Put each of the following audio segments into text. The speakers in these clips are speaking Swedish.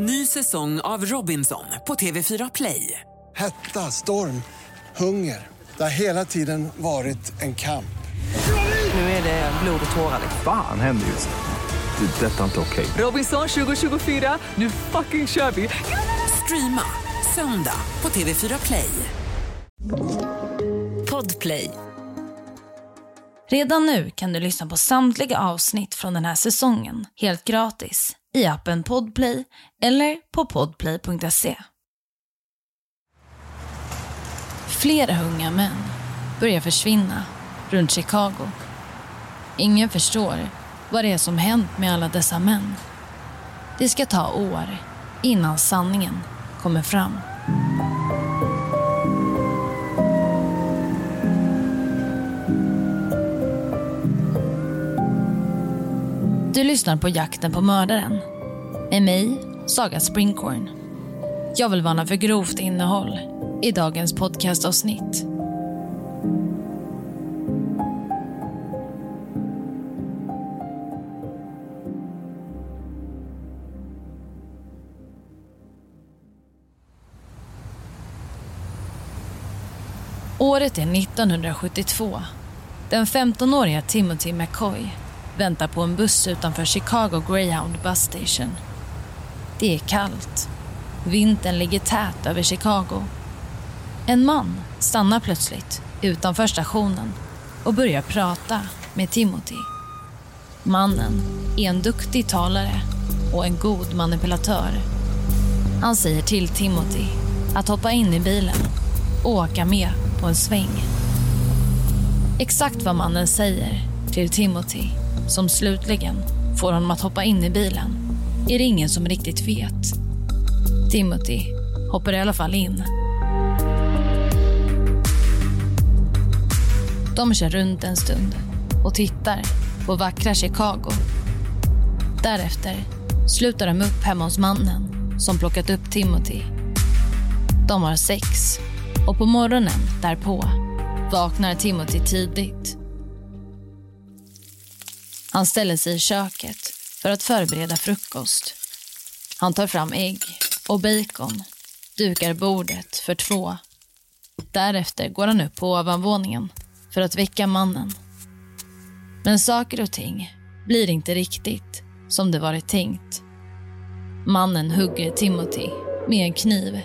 Ny säsong av Robinson på TV4 Play. Hetta, storm, hunger. Det har hela tiden varit en kamp. Nu är det blod och tårar. Fan händer just nu. Det. är Detta är inte okej. Robinson 2024, nu fucking kör vi! Streama söndag på TV4 Play. Podplay. Redan nu kan du lyssna på samtliga avsnitt från den här säsongen helt gratis i appen Podplay eller på podplay.se. Flera unga män börjar försvinna runt Chicago. Ingen förstår vad det är som hänt med alla dessa män. Det ska ta år innan sanningen kommer fram. Du lyssnar på Jakten på mördaren. Med mig, Saga Springkorn. Jag vill varna för grovt innehåll i dagens podcastavsnitt. Året är 1972. Den 15-åriga Timothy McCoy väntar på en buss utanför Chicago Greyhound Bus Station. Det är kallt. Vintern ligger tät över Chicago. En man stannar plötsligt utanför stationen och börjar prata med Timothy. Mannen är en duktig talare och en god manipulatör. Han säger till Timothy att hoppa in i bilen och åka med på en sväng. Exakt vad mannen säger till Timothy som slutligen får honom att hoppa in i bilen är det ingen som riktigt vet. Timothy hoppar i alla fall in. De kör runt en stund och tittar på vackra Chicago. Därefter slutar de upp hemma hos mannen som plockat upp Timothy. De har sex och på morgonen därpå vaknar Timothy tidigt han ställer sig i köket för att förbereda frukost. Han tar fram ägg och bacon, dukar bordet för två. Därefter går han upp på ovanvåningen för att väcka mannen. Men saker och ting blir inte riktigt som det varit tänkt. Mannen hugger Timothy med en kniv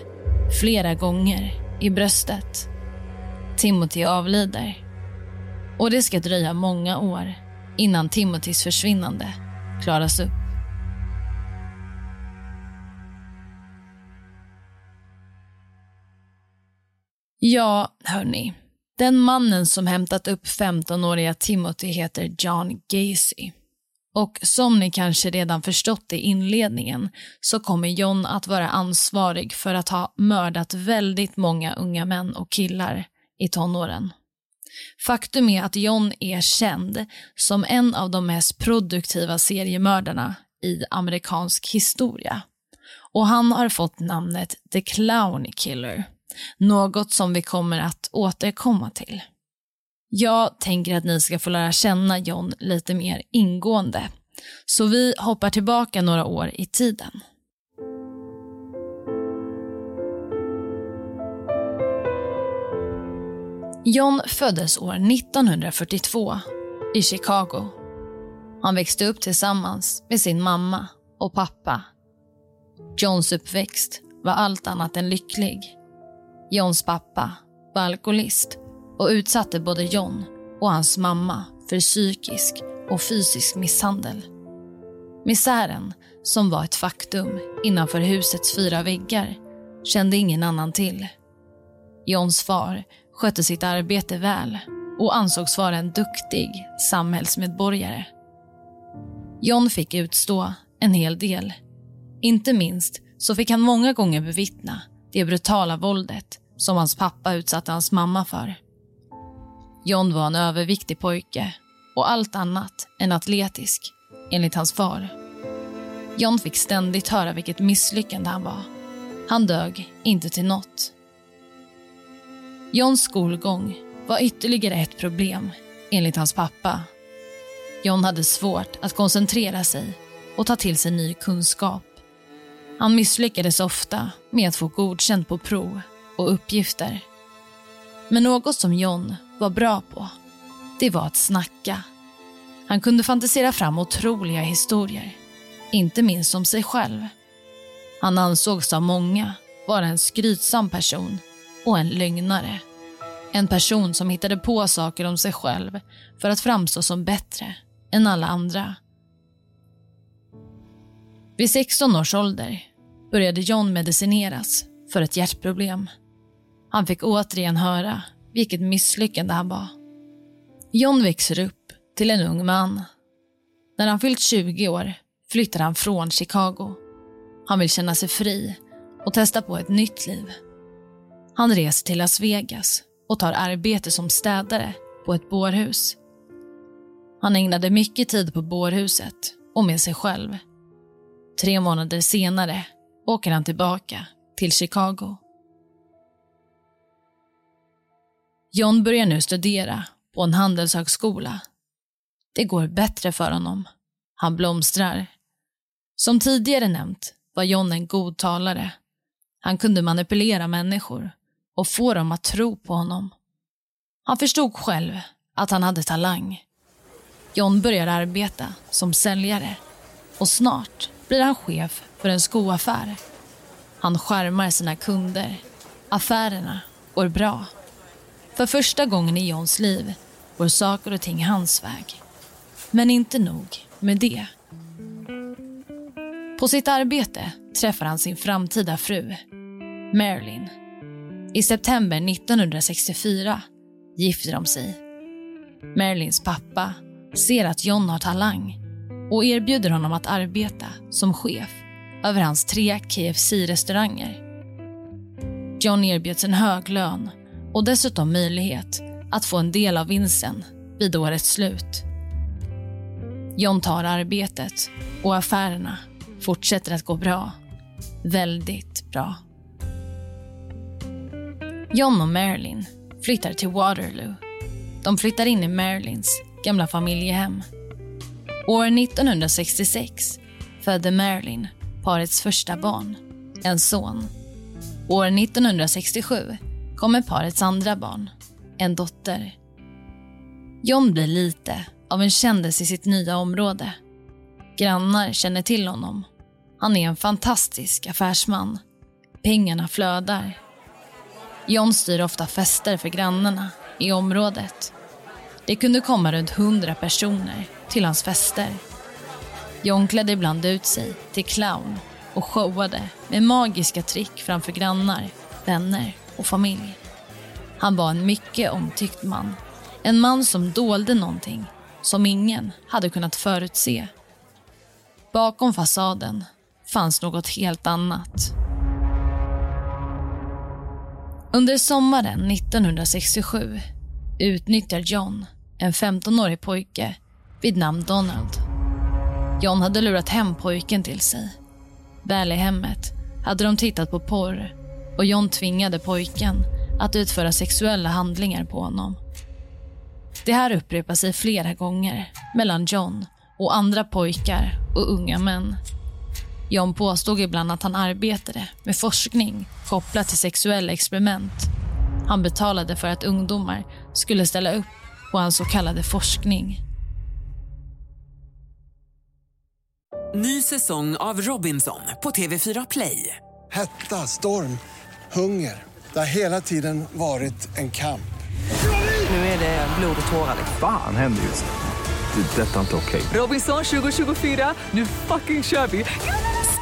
flera gånger i bröstet. Timothy avlider. Och det ska dröja många år innan Timothys försvinnande klaras upp. Ja, hörni. Den mannen som hämtat upp 15-åriga Timothy heter John Gacy. Och som ni kanske redan förstått i inledningen så kommer John att vara ansvarig för att ha mördat väldigt många unga män och killar i tonåren. Faktum är att John är känd som en av de mest produktiva seriemördarna i amerikansk historia. Och han har fått namnet The Clown Killer, något som vi kommer att återkomma till. Jag tänker att ni ska få lära känna John lite mer ingående, så vi hoppar tillbaka några år i tiden. John föddes år 1942 i Chicago. Han växte upp tillsammans med sin mamma och pappa. Johns uppväxt var allt annat än lycklig. Johns pappa var alkoholist och utsatte både John och hans mamma för psykisk och fysisk misshandel. Misären, som var ett faktum innanför husets fyra väggar, kände ingen annan till. Johns far skötte sitt arbete väl och ansågs vara en duktig samhällsmedborgare. John fick utstå en hel del. Inte minst så fick han många gånger bevittna det brutala våldet som hans pappa utsatte hans mamma för. John var en överviktig pojke och allt annat än atletisk, enligt hans far. John fick ständigt höra vilket misslyckande han var. Han dög inte till något. Johns skolgång var ytterligare ett problem, enligt hans pappa. John hade svårt att koncentrera sig och ta till sig ny kunskap. Han misslyckades ofta med att få godkänt på prov och uppgifter. Men något som John var bra på, det var att snacka. Han kunde fantisera fram otroliga historier, inte minst om sig själv. Han ansågs av många vara en skrytsam person och en lögnare. En person som hittade på saker om sig själv för att framstå som bättre än alla andra. Vid 16 års ålder började John medicineras för ett hjärtproblem. Han fick återigen höra vilket misslyckande han var. John växer upp till en ung man. När han fyllt 20 år flyttar han från Chicago. Han vill känna sig fri och testa på ett nytt liv. Han reser till Las Vegas och tar arbete som städare på ett bårhus. Han ägnade mycket tid på bårhuset och med sig själv. Tre månader senare åker han tillbaka till Chicago. John börjar nu studera på en handelshögskola. Det går bättre för honom. Han blomstrar. Som tidigare nämnt var John en god talare. Han kunde manipulera människor och få dem att tro på honom. Han förstod själv att han hade talang. John börjar arbeta som säljare och snart blir han chef för en skoaffär. Han skärmar sina kunder. Affärerna går bra. För första gången i Johns liv går saker och ting hans väg. Men inte nog med det. På sitt arbete träffar han sin framtida fru, Marilyn. I september 1964 gifter de sig. Marilyns pappa ser att John har talang och erbjuder honom att arbeta som chef över hans tre KFC-restauranger. John erbjuds en hög lön och dessutom möjlighet att få en del av vinsten vid årets slut. John tar arbetet och affärerna fortsätter att gå bra. Väldigt bra. John och Marilyn flyttar till Waterloo. De flyttar in i Marilyns gamla familjehem. År 1966 födde Marilyn parets första barn, en son. År 1967 kommer parets andra barn, en dotter. John blir lite av en kändis i sitt nya område. Grannar känner till honom. Han är en fantastisk affärsman. Pengarna flödar. John styr ofta fester för grannarna i området. Det kunde komma runt hundra personer till hans fester. John klädde ibland ut sig till clown och showade med magiska trick framför grannar, vänner och familj. Han var en mycket omtyckt man. En man som dolde någonting som ingen hade kunnat förutse. Bakom fasaden fanns något helt annat. Under sommaren 1967 utnyttjar John en 15-årig pojke vid namn Donald. John hade lurat hem pojken till sig. Väl i hemmet hade de tittat på porr och John tvingade pojken att utföra sexuella handlingar på honom. Det här upprepar sig flera gånger mellan John och andra pojkar och unga män. John påstod ibland att han arbetade med forskning kopplat till sexuella experiment. Han betalade för att ungdomar skulle ställa upp på hans så kallade forskning. Ny säsong av Robinson på TV4 Play. Hetta, storm, hunger. Det har hela tiden varit en kamp. Nu är det blod och tårar. Fan händer just nu. Det. är Detta är inte okej. Robinson 2024, nu fucking kör vi!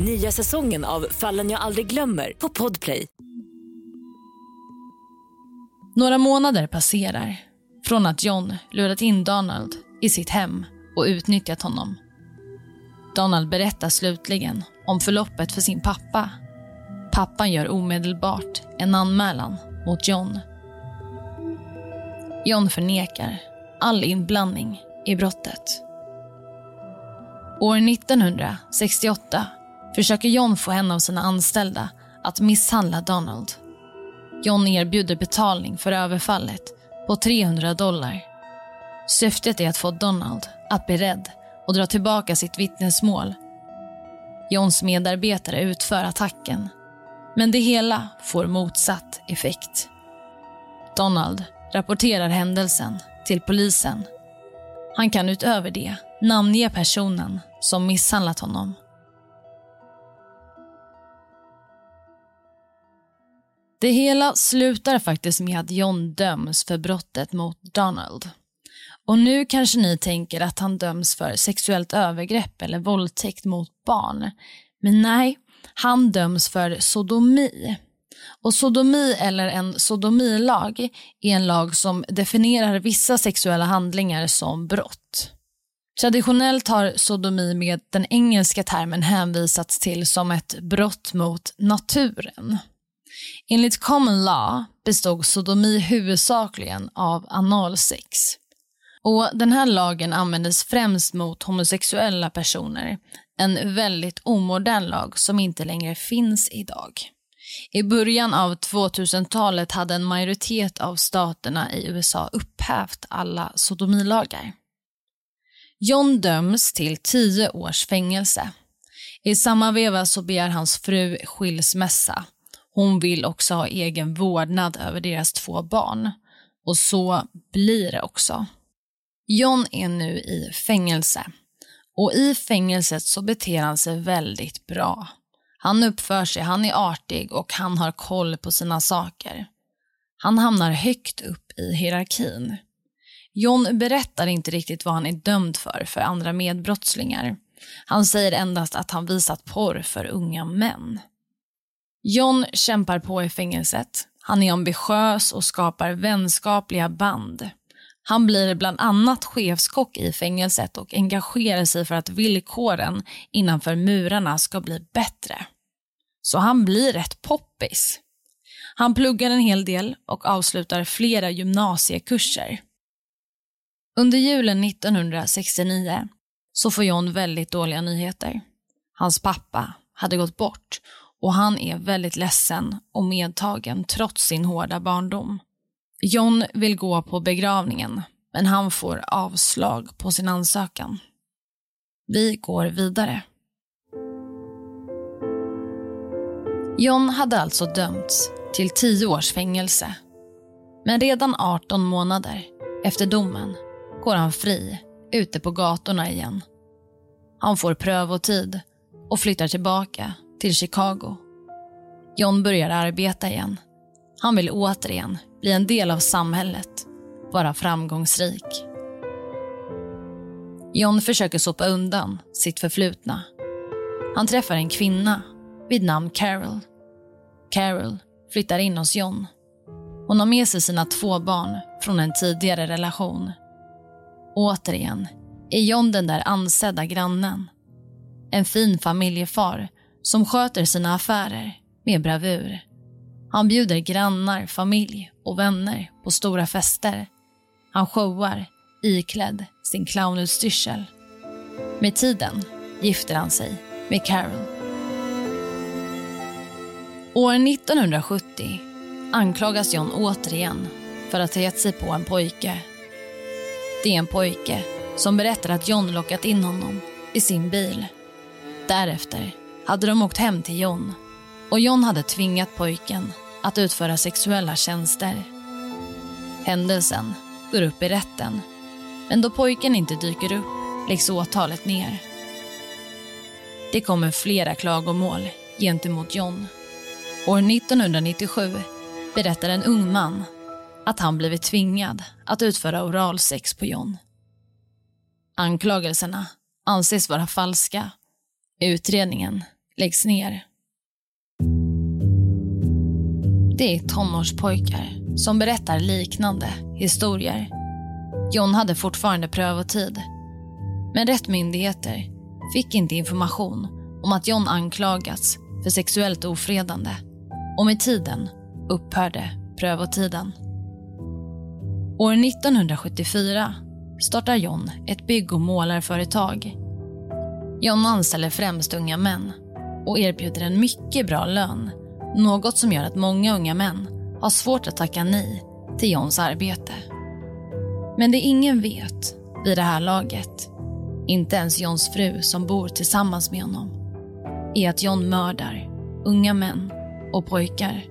Nya säsongen av Fallen jag aldrig glömmer på Podplay. Några månader passerar från att John lurat in Donald i sitt hem och utnyttjat honom. Donald berättar slutligen om förloppet för sin pappa. Pappan gör omedelbart en anmälan mot John. John förnekar all inblandning i brottet. År 1968 försöker John få en av sina anställda att misshandla Donald. John erbjuder betalning för överfallet på 300 dollar. Syftet är att få Donald att bli rädd och dra tillbaka sitt vittnesmål. Johns medarbetare utför attacken, men det hela får motsatt effekt. Donald rapporterar händelsen till polisen. Han kan utöver det namnge personen som misshandlat honom. Det hela slutar faktiskt med att John döms för brottet mot Donald. Och nu kanske ni tänker att han döms för sexuellt övergrepp eller våldtäkt mot barn. Men nej, han döms för sodomi. Och sodomi eller en sodomilag är en lag som definierar vissa sexuella handlingar som brott. Traditionellt har sodomi med den engelska termen hänvisats till som ett brott mot naturen. Enligt common law bestod sodomi huvudsakligen av analsex. Och den här lagen användes främst mot homosexuella personer. En väldigt omodern lag som inte längre finns idag. I början av 2000-talet hade en majoritet av staterna i USA upphävt alla sodomilagar. John döms till tio års fängelse. I samma veva så begär hans fru skilsmässa. Hon vill också ha egen vårdnad över deras två barn. Och så blir det också. John är nu i fängelse. Och i fängelset så beter han sig väldigt bra. Han uppför sig, han är artig och han har koll på sina saker. Han hamnar högt upp i hierarkin. John berättar inte riktigt vad han är dömd för, för andra medbrottslingar. Han säger endast att han visat porr för unga män. John kämpar på i fängelset. Han är ambitiös och skapar vänskapliga band. Han blir bland annat chefskock i fängelset och engagerar sig för att villkoren innanför murarna ska bli bättre. Så han blir rätt poppis. Han pluggar en hel del och avslutar flera gymnasiekurser. Under julen 1969 så får John väldigt dåliga nyheter. Hans pappa hade gått bort och han är väldigt ledsen och medtagen trots sin hårda barndom. John vill gå på begravningen, men han får avslag på sin ansökan. Vi går vidare. John hade alltså dömts till tio års fängelse. Men redan 18 månader efter domen går han fri ute på gatorna igen. Han får prövotid och flyttar tillbaka till Chicago. John börjar arbeta igen. Han vill återigen bli en del av samhället, vara framgångsrik. John försöker sopa undan sitt förflutna. Han träffar en kvinna vid namn Carol. Carol flyttar in hos John. Hon har med sig sina två barn från en tidigare relation. Återigen är John den där ansedda grannen. En fin familjefar som sköter sina affärer med bravur. Han bjuder grannar, familj och vänner på stora fester. Han showar iklädd sin clownutstyrsel. Med tiden gifter han sig med Carol. År 1970 anklagas John återigen för att ha gett sig på en pojke. Det är en pojke som berättar att John lockat in honom i sin bil. Därefter hade de åkt hem till John och John hade tvingat pojken att utföra sexuella tjänster. Händelsen går upp i rätten, men då pojken inte dyker upp läggs åtalet ner. Det kommer flera klagomål gentemot John. År 1997 berättar en ung man att han blivit tvingad att utföra oralsex på John. Anklagelserna anses vara falska. Utredningen läggs ner. Det är tonårspojkar som berättar liknande historier. John hade fortfarande prövotid. Men rätt myndigheter fick inte information om att John anklagats för sexuellt ofredande och med tiden upphörde prövotiden. År 1974 startar John ett bygg och målarföretag. John anställer främst unga män och erbjuder en mycket bra lön. Något som gör att många unga män har svårt att tacka nej till Johns arbete. Men det ingen vet vid det här laget, inte ens Johns fru som bor tillsammans med honom, är att John mördar unga män och pojkar.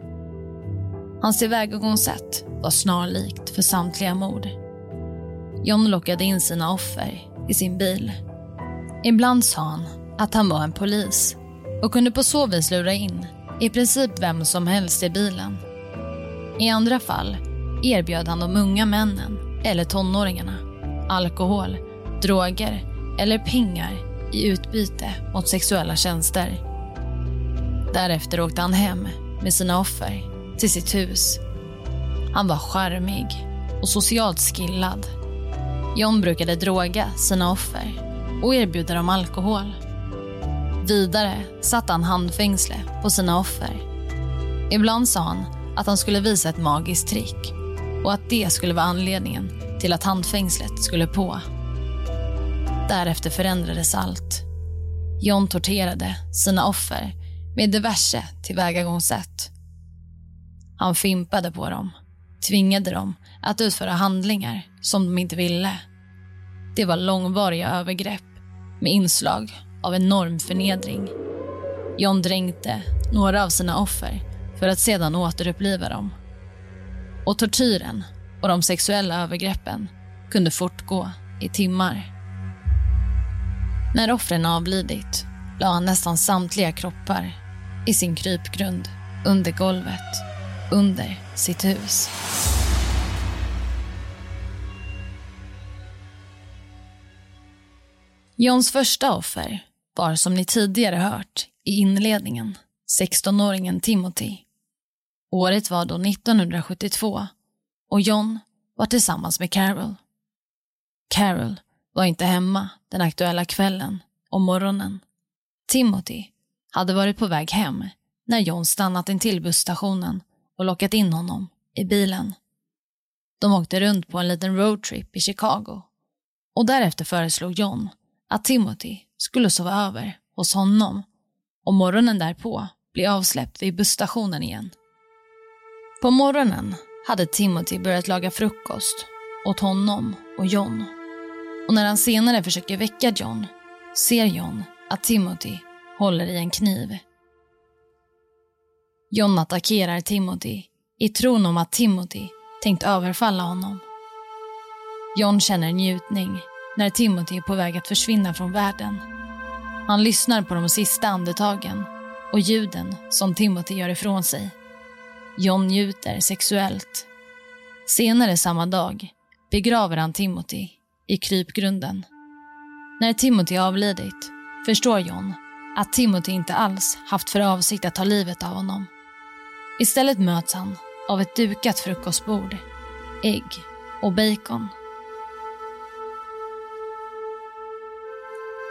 Hans tillvägagångssätt var snarlikt för samtliga mord. John lockade in sina offer i sin bil. Ibland sa han att han var en polis och kunde på så vis lura in i princip vem som helst i bilen. I andra fall erbjöd han de unga männen eller tonåringarna alkohol, droger eller pengar i utbyte mot sexuella tjänster. Därefter åkte han hem med sina offer till sitt hus. Han var charmig och socialt skillad. John brukade droga sina offer och erbjuda dem alkohol. Vidare satte han handfängsle på sina offer. Ibland sa han att han skulle visa ett magiskt trick och att det skulle vara anledningen till att handfängslet skulle på. Därefter förändrades allt. John torterade sina offer med diverse tillvägagångssätt. Han fimpade på dem, tvingade dem att utföra handlingar som de inte ville. Det var långvariga övergrepp med inslag av enorm förnedring. John dränkte några av sina offer för att sedan återuppliva dem. Och tortyren och de sexuella övergreppen kunde fortgå i timmar. När offren avlidit la han nästan samtliga kroppar i sin krypgrund under golvet, under sitt hus. Johns första offer var som ni tidigare hört i inledningen 16-åringen Timothy. Året var då 1972 och John var tillsammans med Carol. Carol var inte hemma den aktuella kvällen och morgonen. Timothy hade varit på väg hem när John stannat intill busstationen och lockat in honom i bilen. De åkte runt på en liten roadtrip i Chicago och därefter föreslog John att Timothy skulle sova över hos honom och morgonen därpå bli avsläppt vid busstationen igen. På morgonen hade Timothy börjat laga frukost åt honom och John. Och när han senare försöker väcka John ser John att Timothy håller i en kniv. John attackerar Timothy i tron om att Timothy tänkt överfalla honom. John känner njutning när Timothy är på väg att försvinna från världen. Han lyssnar på de sista andetagen och ljuden som Timothy gör ifrån sig. John njuter sexuellt. Senare samma dag begraver han Timothy i krypgrunden. När Timothy avlidit förstår John att Timothy inte alls haft för avsikt att ta livet av honom. Istället möts han av ett dukat frukostbord, ägg och bacon.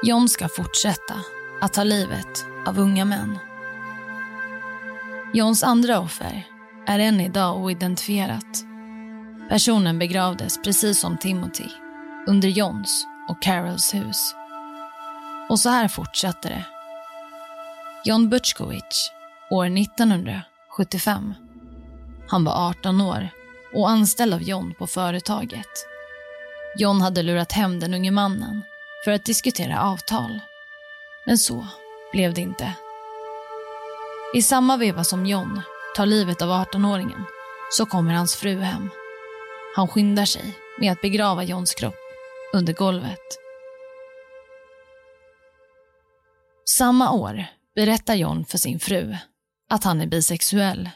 John ska fortsätta att ta livet av unga män. Johns andra offer är än idag oidentifierat. Personen begravdes precis som Timothy under Johns och Carols hus. Och så här fortsatte det. John Butchkowicz, år 1975. Han var 18 år och anställd av John på företaget. John hade lurat hem den unge mannen för att diskutera avtal. Men så blev det inte. I samma veva som John tar livet av 18-åringen så kommer hans fru hem. Han skyndar sig med att begrava Johns kropp under golvet. Samma år berättar John för sin fru att han är bisexuell.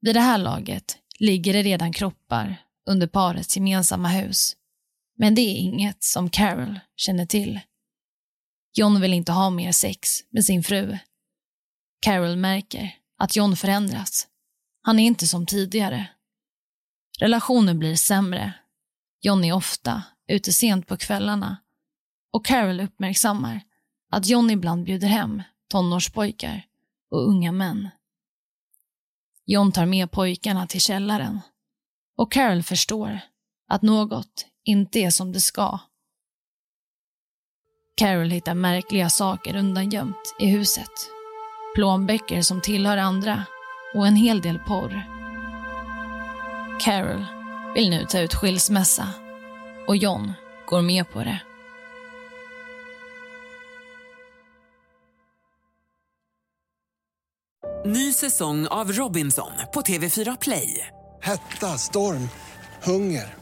Vid det här laget ligger det redan kroppar under parets gemensamma hus. Men det är inget som Carol känner till. John vill inte ha mer sex med sin fru. Carol märker att John förändras. Han är inte som tidigare. Relationen blir sämre. John är ofta ute sent på kvällarna och Carol uppmärksammar att John ibland bjuder hem tonårspojkar och unga män. John tar med pojkarna till källaren och Carol förstår att något inte är som det ska. Carol hittar märkliga saker undangömt i huset. Plånböcker som tillhör andra och en hel del porr. Carol vill nu ta ut skilsmässa och John går med på det. Ny säsong av Robinson på TV4 Play. Hetta, storm, hunger.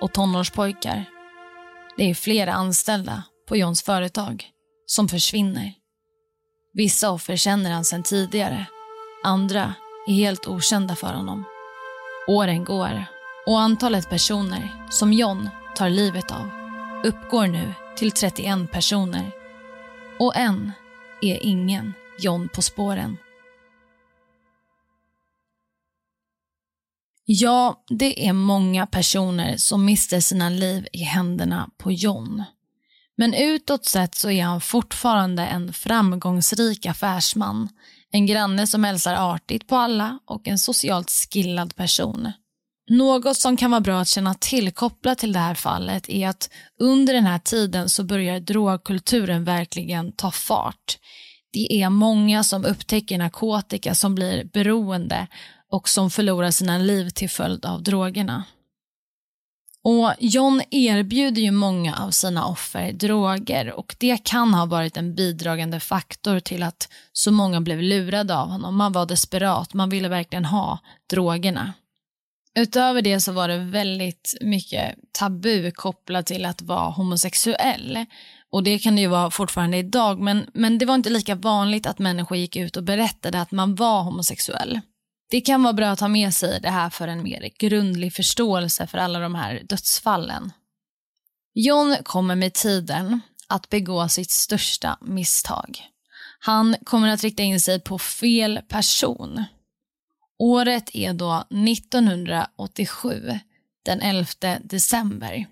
och tonårspojkar. Det är flera anställda på Johns företag som försvinner. Vissa offer känner han sedan tidigare. Andra är helt okända för honom. Åren går och antalet personer som John tar livet av uppgår nu till 31 personer. Och än är ingen John på spåren. Ja, det är många personer som mister sina liv i händerna på John. Men utåt sett så är han fortfarande en framgångsrik affärsman. En granne som hälsar artigt på alla och en socialt skillad person. Något som kan vara bra att känna till kopplat till det här fallet är att under den här tiden så börjar drogkulturen verkligen ta fart. Det är många som upptäcker narkotika som blir beroende och som förlorar sina liv till följd av drogerna. Och John erbjuder ju många av sina offer droger och det kan ha varit en bidragande faktor till att så många blev lurade av honom. Man var desperat, man ville verkligen ha drogerna. Utöver det så var det väldigt mycket tabu kopplat till att vara homosexuell. Och det kan det ju vara fortfarande idag, men, men det var inte lika vanligt att människor gick ut och berättade att man var homosexuell. Det kan vara bra att ha med sig det här för en mer grundlig förståelse för alla de här dödsfallen. John kommer med tiden att begå sitt största misstag. Han kommer att rikta in sig på fel person. Året är då 1987, den 11 december.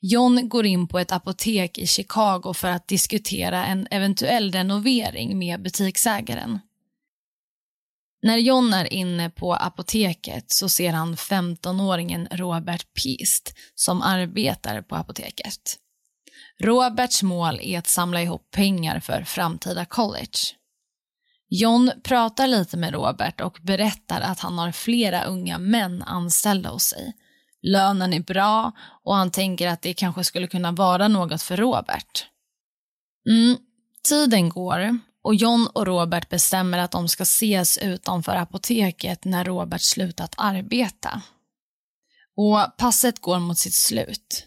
John går in på ett apotek i Chicago för att diskutera en eventuell renovering med butiksägaren. När John är inne på apoteket så ser han 15-åringen Robert Pist som arbetar på apoteket. Roberts mål är att samla ihop pengar för framtida college. John pratar lite med Robert och berättar att han har flera unga män anställda hos sig. Lönen är bra och han tänker att det kanske skulle kunna vara något för Robert. Mm, tiden går och John och Robert bestämmer att de ska ses utanför apoteket när Robert slutat arbeta. Och passet går mot sitt slut.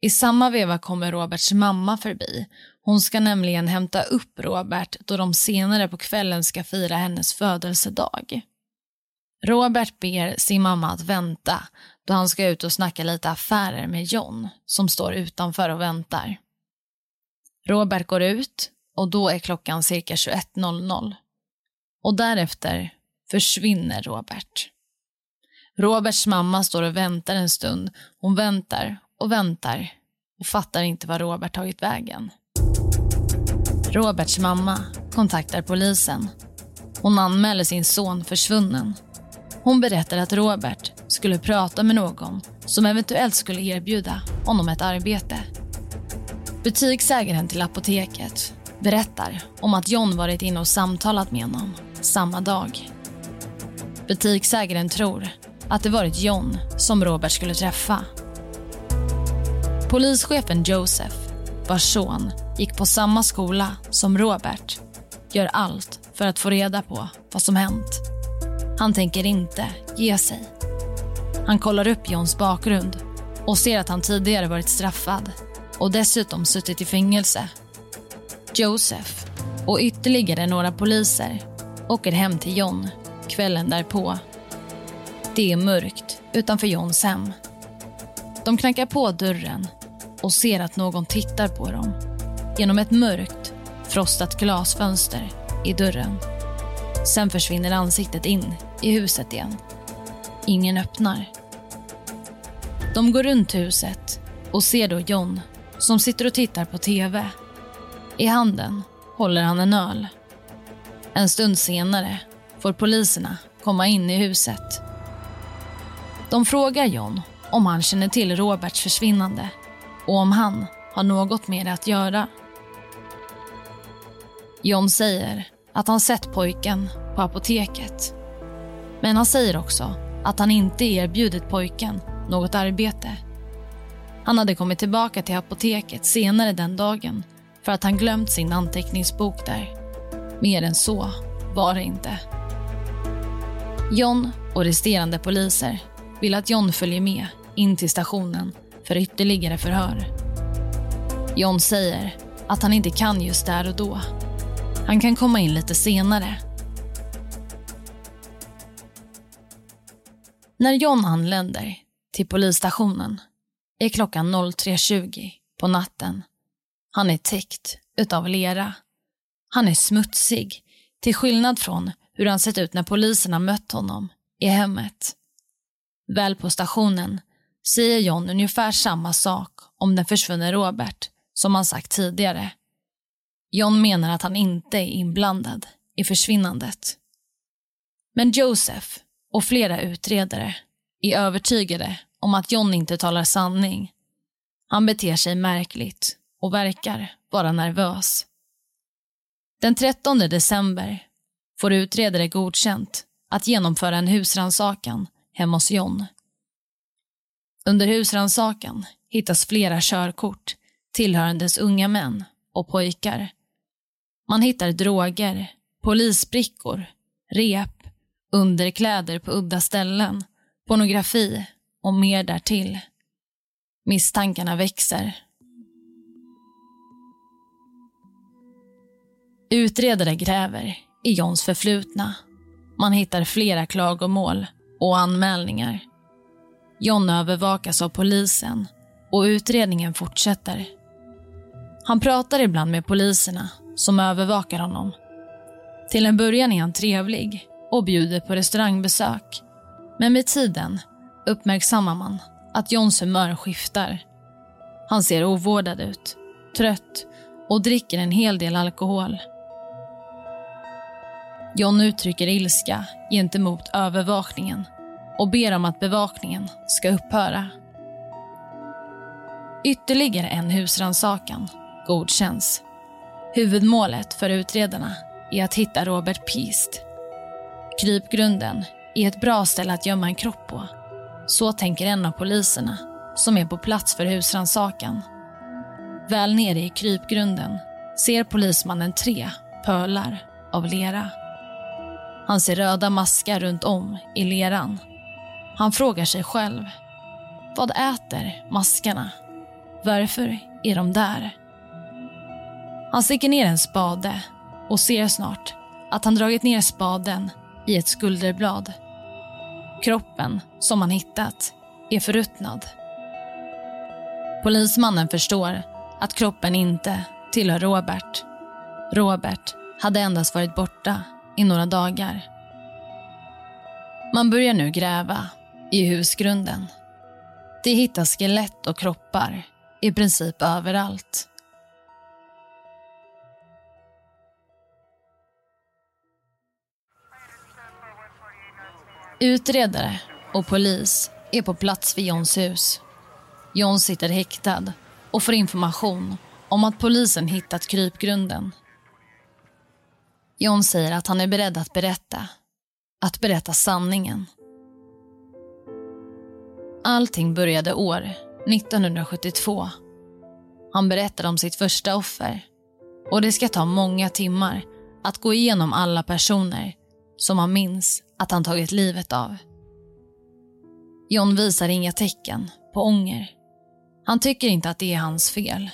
I samma veva kommer Roberts mamma förbi. Hon ska nämligen hämta upp Robert då de senare på kvällen ska fira hennes födelsedag. Robert ber sin mamma att vänta då han ska ut och snacka lite affärer med John som står utanför och väntar. Robert går ut och då är klockan cirka 21.00. Och därefter försvinner Robert. Roberts mamma står och väntar en stund. Hon väntar och väntar och fattar inte var Robert tagit vägen. Roberts mamma kontaktar polisen. Hon anmäler sin son försvunnen. Hon berättar att Robert skulle prata med någon som eventuellt skulle erbjuda honom ett arbete. Butiksägaren till apoteket berättar om att John varit inne och samtalat med honom samma dag. Butiksägaren tror att det varit John som Robert skulle träffa. Polischefen Joseph, vars son gick på samma skola som Robert, gör allt för att få reda på vad som hänt. Han tänker inte ge sig. Han kollar upp Johns bakgrund och ser att han tidigare varit straffad och dessutom suttit i fängelse. Joseph och ytterligare några poliser åker hem till John kvällen därpå. Det är mörkt utanför Johns hem. De knackar på dörren och ser att någon tittar på dem genom ett mörkt, frostat glasfönster i dörren. Sen försvinner ansiktet in i huset igen. Ingen öppnar. De går runt huset och ser då John som sitter och tittar på tv. I handen håller han en öl. En stund senare får poliserna komma in i huset. De frågar John om han känner till Roberts försvinnande och om han har något med det att göra. John säger att han sett pojken på apoteket. Men han säger också att han inte erbjudit pojken något arbete. Han hade kommit tillbaka till apoteket senare den dagen för att han glömt sin anteckningsbok där. Mer än så var det inte. John och resterande poliser vill att John följer med in till stationen för ytterligare förhör. John säger att han inte kan just där och då. Han kan komma in lite senare. När John anländer till polisstationen är klockan 03.20 på natten. Han är täckt utav lera. Han är smutsig, till skillnad från hur han sett ut när poliserna mött honom i hemmet. Väl på stationen säger John ungefär samma sak om den försvunne Robert som han sagt tidigare. John menar att han inte är inblandad i försvinnandet. Men Joseph och flera utredare är övertygade om att John inte talar sanning. Han beter sig märkligt och verkar vara nervös. Den 13 december får utredare godkänt att genomföra en husrannsakan hemma hos John. Under husrannsakan hittas flera körkort tillhörandes unga män och pojkar. Man hittar droger, polisbrickor, rep, underkläder på udda ställen, pornografi och mer därtill. Misstankarna växer. Utredare gräver i Johns förflutna. Man hittar flera klagomål och anmälningar. John övervakas av polisen och utredningen fortsätter. Han pratar ibland med poliserna som övervakar honom. Till en början är han trevlig och bjuder på restaurangbesök. Men med tiden uppmärksammar man att Johns humör skiftar. Han ser ovårdad ut, trött och dricker en hel del alkohol. John uttrycker ilska gentemot övervakningen och ber om att bevakningen ska upphöra. Ytterligare en husrannsakan godkänns. Huvudmålet för utredarna är att hitta Robert Pist. Krypgrunden är ett bra ställe att gömma en kropp på. Så tänker en av poliserna som är på plats för husrannsakan. Väl nere i krypgrunden ser polismannen tre pölar av lera. Han ser röda maskar runt om i leran. Han frågar sig själv. Vad äter maskarna? Varför är de där? Han sticker ner en spade och ser snart att han dragit ner spaden i ett skulderblad. Kroppen som han hittat är förruttnad. Polismannen förstår att kroppen inte tillhör Robert. Robert hade endast varit borta i några dagar. Man börjar nu gräva i husgrunden. Det hittas skelett och kroppar i princip överallt. Utredare och polis är på plats vid Johns hus. John sitter häktad och får information om att polisen hittat krypgrunden. John säger att han är beredd att berätta. att berätta sanningen. Allting började år 1972. Han berättade om sitt första offer och det ska ta många timmar att gå igenom alla personer som han minns att han tagit livet av. John visar inga tecken på ånger. Han tycker inte att det är hans fel.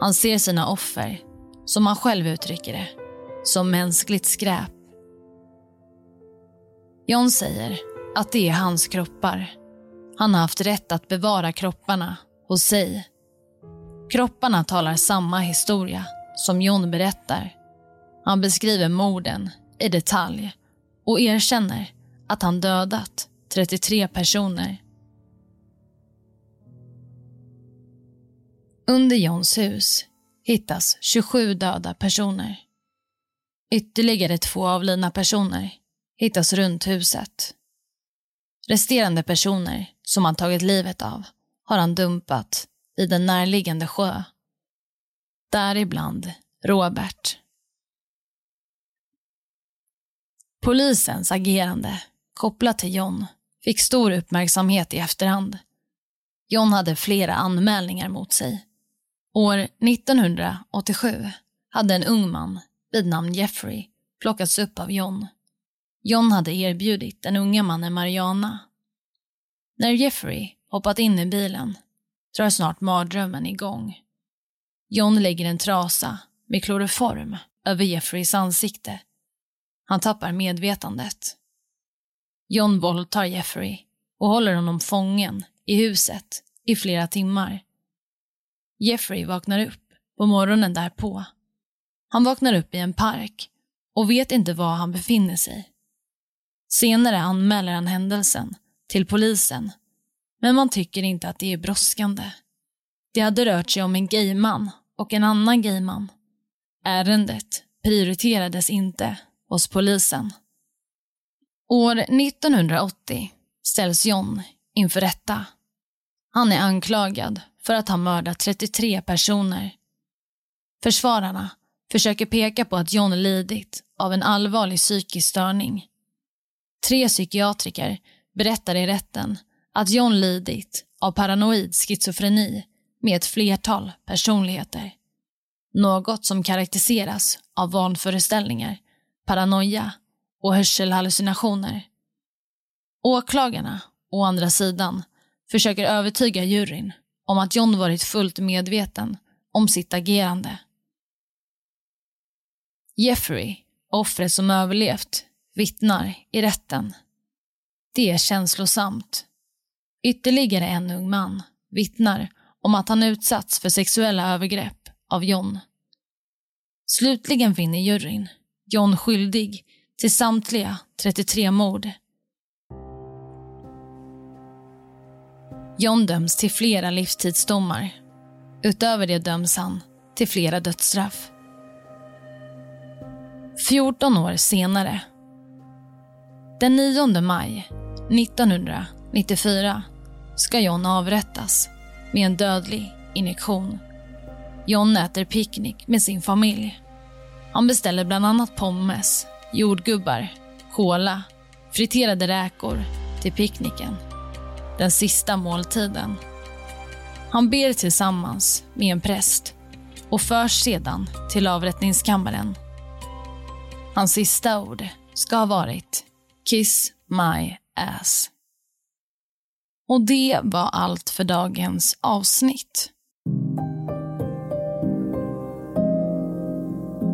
Han ser sina offer, som han själv uttrycker det, som mänskligt skräp. John säger att det är hans kroppar. Han har haft rätt att bevara kropparna hos sig. Kropparna talar samma historia som John berättar. Han beskriver morden i detalj och erkänner att han dödat 33 personer. Under Johns hus hittas 27 döda personer. Ytterligare två avlidna personer hittas runt huset. Resterande personer som han tagit livet av har han dumpat i den närliggande sjö. Däribland Robert. Polisens agerande kopplat till John fick stor uppmärksamhet i efterhand. John hade flera anmälningar mot sig. År 1987 hade en ung man vid namn Jeffrey plockats upp av John. John hade erbjudit den unga mannen Mariana. När Jeffrey hoppat in i bilen drar snart mardrömmen igång. John lägger en trasa med kloroform över Jeffreys ansikte. Han tappar medvetandet. John våldtar Jeffrey och håller honom fången i huset i flera timmar. Jeffrey vaknar upp på morgonen därpå. Han vaknar upp i en park och vet inte var han befinner sig. Senare anmäler han händelsen till polisen, men man tycker inte att det är brådskande. Det hade rört sig om en gayman och en annan gayman. Ärendet prioriterades inte hos polisen. År 1980 ställs John inför rätta. Han är anklagad för att ha mördat 33 personer. Försvararna försöker peka på att John lidit av en allvarlig psykisk störning. Tre psykiatriker berättar i rätten att John lidit av paranoid schizofreni med ett flertal personligheter. Något som karaktäriseras av vanföreställningar, paranoia och hörselhallucinationer. Åklagarna, å andra sidan, försöker övertyga juryn om att John varit fullt medveten om sitt agerande. Jeffrey, offret som överlevt, vittnar i rätten. Det är känslosamt. Ytterligare en ung man vittnar om att han utsatts för sexuella övergrepp av John. Slutligen finner juryn John skyldig till samtliga 33 mord. John döms till flera livstidsdomar. Utöver det döms han till flera dödsstraff. 14 år senare, den 9 maj 1994 ska John avrättas med en dödlig injektion. John äter picknick med sin familj. Han beställer bland annat pommes, jordgubbar, kola, friterade räkor till picknicken. Den sista måltiden. Han ber tillsammans med en präst och förs sedan till avrättningskammaren. Hans sista ord ska ha varit “Kiss my ass”. Och det var allt för dagens avsnitt.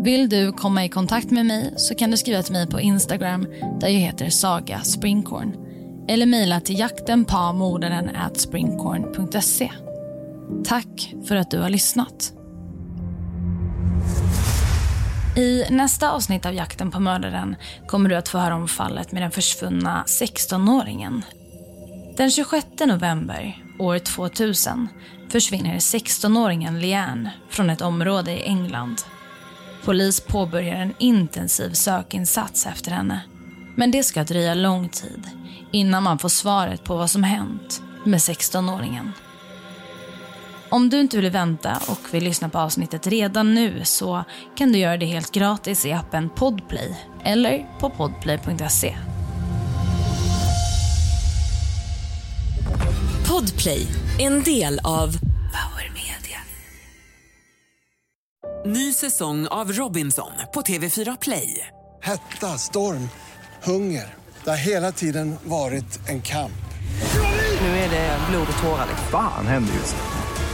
Vill du komma i kontakt med mig så kan du skriva till mig på Instagram där jag heter Saga Springkorn eller mejla till jaktenpamordaren@springkorn.se. Tack för att du har lyssnat. I nästa avsnitt av Jakten på mördaren kommer du att få höra om fallet med den försvunna 16-åringen. Den 26 november år 2000 försvinner 16-åringen Leanne från ett område i England. Polis påbörjar en intensiv sökinsats efter henne. Men det ska dröja lång tid innan man får svaret på vad som hänt med 16-åringen. Om du inte vill vänta och vill lyssna på avsnittet redan nu så kan du göra det helt gratis i appen Podplay eller på podplay.se. Podplay, en del av Power Media. Ny säsong av Robinson på TV4 Play. Hetta, storm, hunger. Det har hela tiden varit en kamp. Nu är det blod och tårar. Vad fan händer just nu?